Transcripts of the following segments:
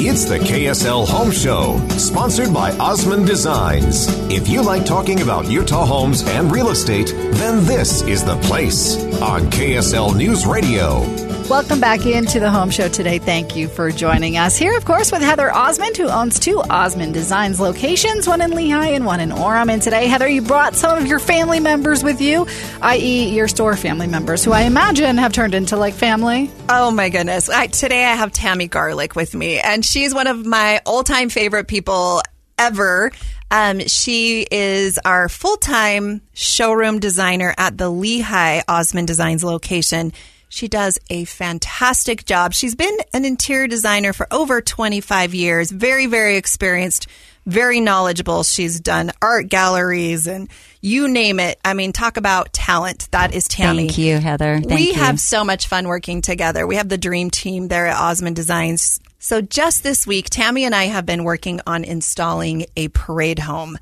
It's the KSL Home Show, sponsored by Osmond Designs. If you like talking about Utah homes and real estate, then this is the place on KSL News Radio. Welcome back into the home show today. Thank you for joining us here, of course, with Heather Osmond, who owns two Osmond Designs locations, one in Lehi and one in Orem. And today, Heather, you brought some of your family members with you, i.e., your store family members, who I imagine have turned into like family. Oh my goodness! I, today I have Tammy Garlick with me, and she's one of my all-time favorite people ever. Um, she is our full-time showroom designer at the Lehi Osmond Designs location. She does a fantastic job. She's been an interior designer for over 25 years, very, very experienced, very knowledgeable. She's done art galleries and you name it. I mean, talk about talent. That is Tammy. Thank you, Heather. Thank we you. have so much fun working together. We have the dream team there at Osmond Designs. So just this week, Tammy and I have been working on installing a parade home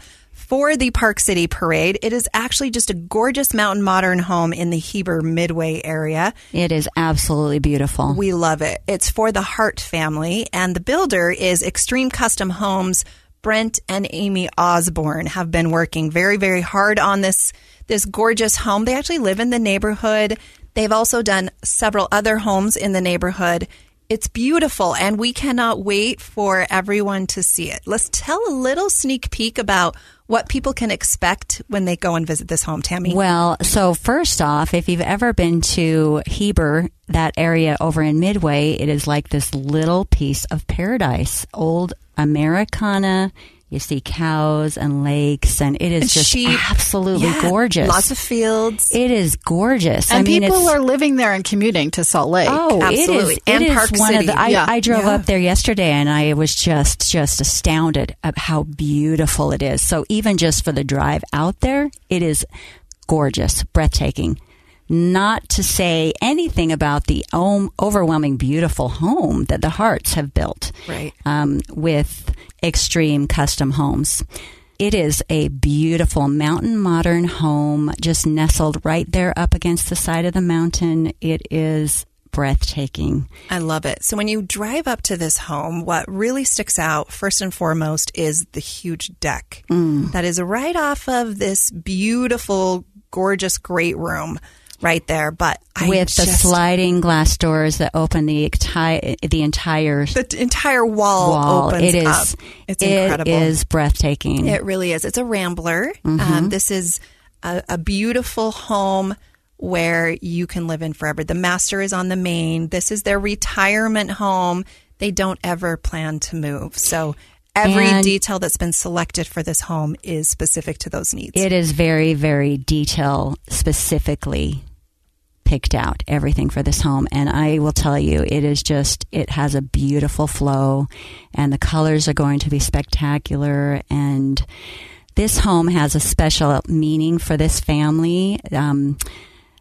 for the Park City Parade. It is actually just a gorgeous mountain modern home in the Heber Midway area. It is absolutely beautiful. We love it. It's for the Hart family, and the builder is Extreme Custom Homes. Brent and Amy Osborne have been working very, very hard on this this gorgeous home. They actually live in the neighborhood. They've also done several other homes in the neighborhood. It's beautiful, and we cannot wait for everyone to see it. Let's tell a little sneak peek about what people can expect when they go and visit this home, Tammy. Well, so first off, if you've ever been to Heber, that area over in Midway, it is like this little piece of paradise. Old Americana. You see cows and lakes, and it is And just sheep. absolutely Yeah, gorgeous. Lots of fields. It is gorgeous. And I mean, people are living there and commuting to Salt Lake. Oh, Absolutely. it is. And it is Park one City. of the. I, Yeah. I drove Yeah. up there yesterday, and I was just just astounded at how beautiful it is. So even just for the drive out there, it is gorgeous, breathtaking. Not to say anything about the overwhelming, beautiful home that the Harts have built, Right. Um, with extreme custom homes. It is a beautiful mountain modern home, just nestled right there up against the side of the mountain. It is breathtaking. I love it. So when you drive up to this home, what really sticks out first and foremost is the huge deck mm. that is right off of this beautiful, gorgeous, great room right there. But I with the just- sliding glass doors that open the entire the entire the entire wall, wall. opens It is up. It's it incredible. is breathtaking. It really is. It's a rambler. Mm-hmm. Um, this is a, a beautiful home where you can live in forever. The master is on the main. This is their retirement home. They don't ever plan to move. So every And- detail that's been selected for this home is specific to those needs. It is very, very detail specifically picked out everything for this home. And I will tell you, it is just, it has a beautiful flow and the colors are going to be spectacular. And this home has a special meaning for this family. Um,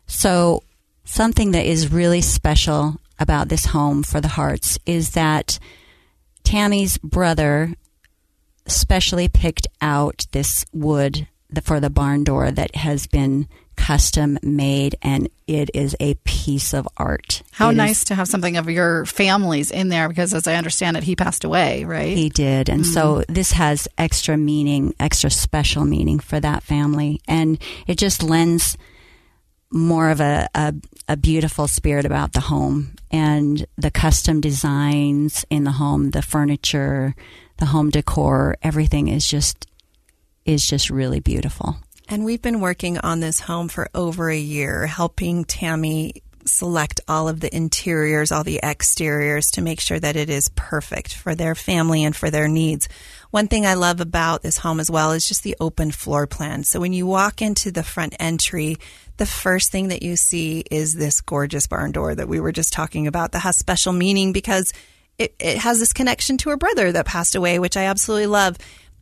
so something that is really special about this home for the Harts is that Tammy's brother specially picked out this wood for the barn door that has been custom made and it is a piece of art. How It is- nice to have something of your family's in there because, as I understand it, he passed away, right? He did. And so Mm-hmm. this has extra meaning, extra special meaning for that family. And it just lends more of a, a, a beautiful spirit about the home and the custom designs in the home, the furniture, the home decor, everything is just is just really beautiful. And we've been working on this home for over a year, helping Tammy select all of the interiors, all the exteriors to make sure that it is perfect for their family and for their needs. One thing I love about this home as well is just the open floor plan. So when you walk into the front entry, the first thing that you see is this gorgeous barn door that we were just talking about that has special meaning because it, it has this connection to her brother that passed away, which I absolutely love.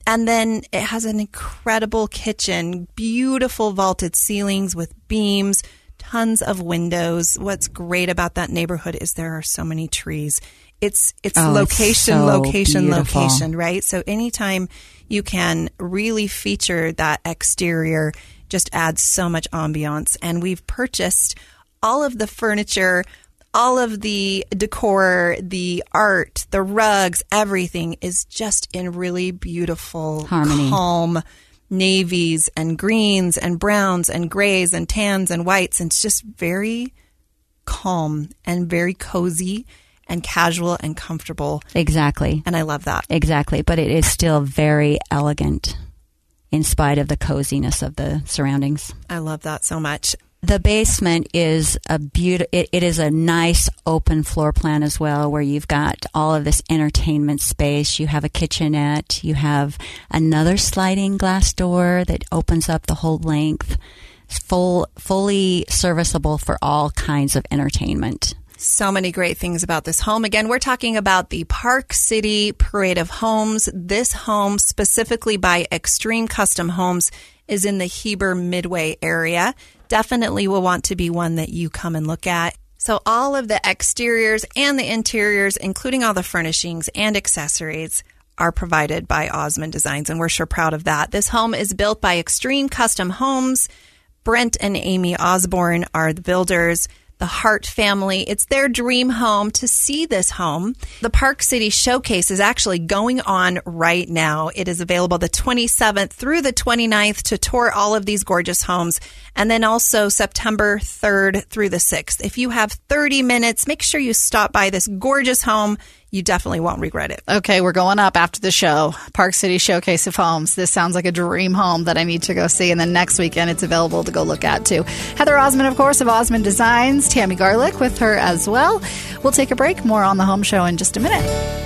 And then it has an incredible kitchen, beautiful vaulted ceilings with beams, tons of windows. What's great about that neighborhood is there are so many trees. It's it's Oh, it's location, so location, beautiful. location, right? So anytime you can really feature that exterior just adds so much ambiance. And we've purchased all of the furniture, all of the decor, the art, the rugs, everything is just in really beautiful, Harmony. calm navies and greens and browns and grays and tans and whites. And it's just very calm and very cozy and casual and comfortable. Exactly. And I love that. Exactly. But it is still very elegant in spite of the coziness of the surroundings. I love that so much. The basement is a beautiful, it, it is a nice open floor plan as well, where you've got all of this entertainment space. You have a kitchenette. You have another sliding glass door that opens up the whole length. It's full, fully serviceable for all kinds of entertainment. So many great things about this home. Again, we're talking about the Park City Parade of Homes. This home, specifically by Extreme Custom Homes, is in the Heber Midway area. Definitely will want to be one that you come and look at. So, all of the exteriors and the interiors, including all the furnishings and accessories, are provided by Osmond Designs, and we're sure proud of that. This home is built by Extreme Custom Homes. Brent and Amy Osborne are the builders. The Hart family. It's their dream home to see this home. The Park City Showcase is actually going on right now. It is available the 27th through the 29th to tour all of these gorgeous homes. And then also September 3rd through the 6th. If you have 30 minutes, make sure you stop by this gorgeous home. You definitely won't regret it. Okay, we're going up after the show. Park City Showcase of Homes. This sounds like a dream home that I need to go see. And then next weekend, it's available to go look at too. Heather Osmond, of course, of Osmond Designs. Tammy Garlick with her as well. We'll take a break. More on the home show in just a minute.